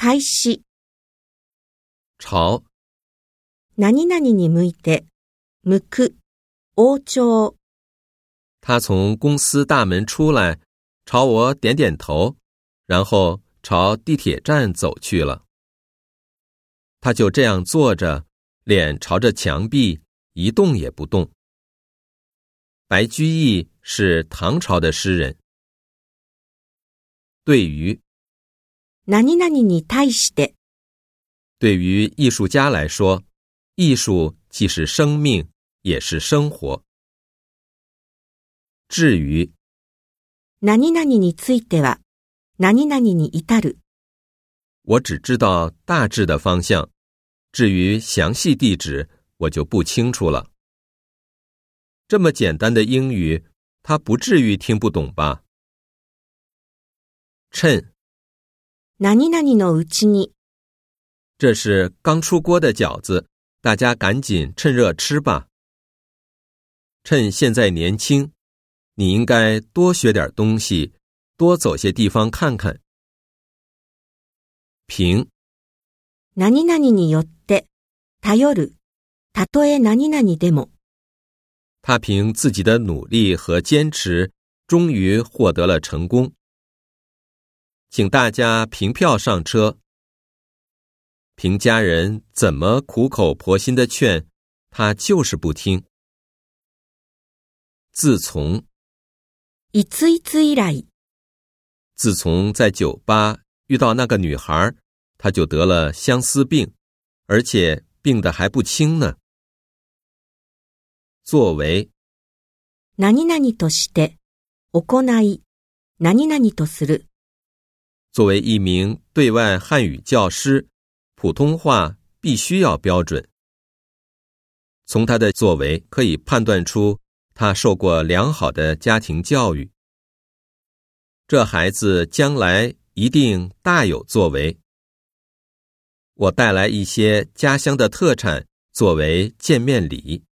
開始。朝何々に向いて、向く、応召。他从公司大门出来，朝我点点头，然后朝地铁站走去了。他就这样坐着，脸朝着墙壁，一动也不动。白居易是唐朝的诗人。对于 何々に対して、对于艺术家来说，艺术既是生命，也是生活。至于何々については、何々に至る。我只知道大致的方向，至于详细地址，我就不清楚了。这么简单的英语，他不至于听不懂吧？趁， 何々のうちに、这是刚出锅的饺子，大家赶紧趁热吃吧。趁现在年轻，你应该多学点东西，多走些地方看看。凭何々によって、頼る。たとえ何々でも。他凭自己的努力和坚持，终于获得了成功。 请大家凭票上车。凭家人怎么苦口婆心的劝，他就是不听。自从いついつ以来、自从在酒吧遇到那个女孩，他就得了相思病，而且病得还不轻呢。作为何々として、行い、何々とする。 作为一名对外汉语教师，普通话必须要标准。从他的作为可以判断出，他受过良好的家庭教育。这孩子将来一定大有作为。我带来一些家乡的特产作为见面礼。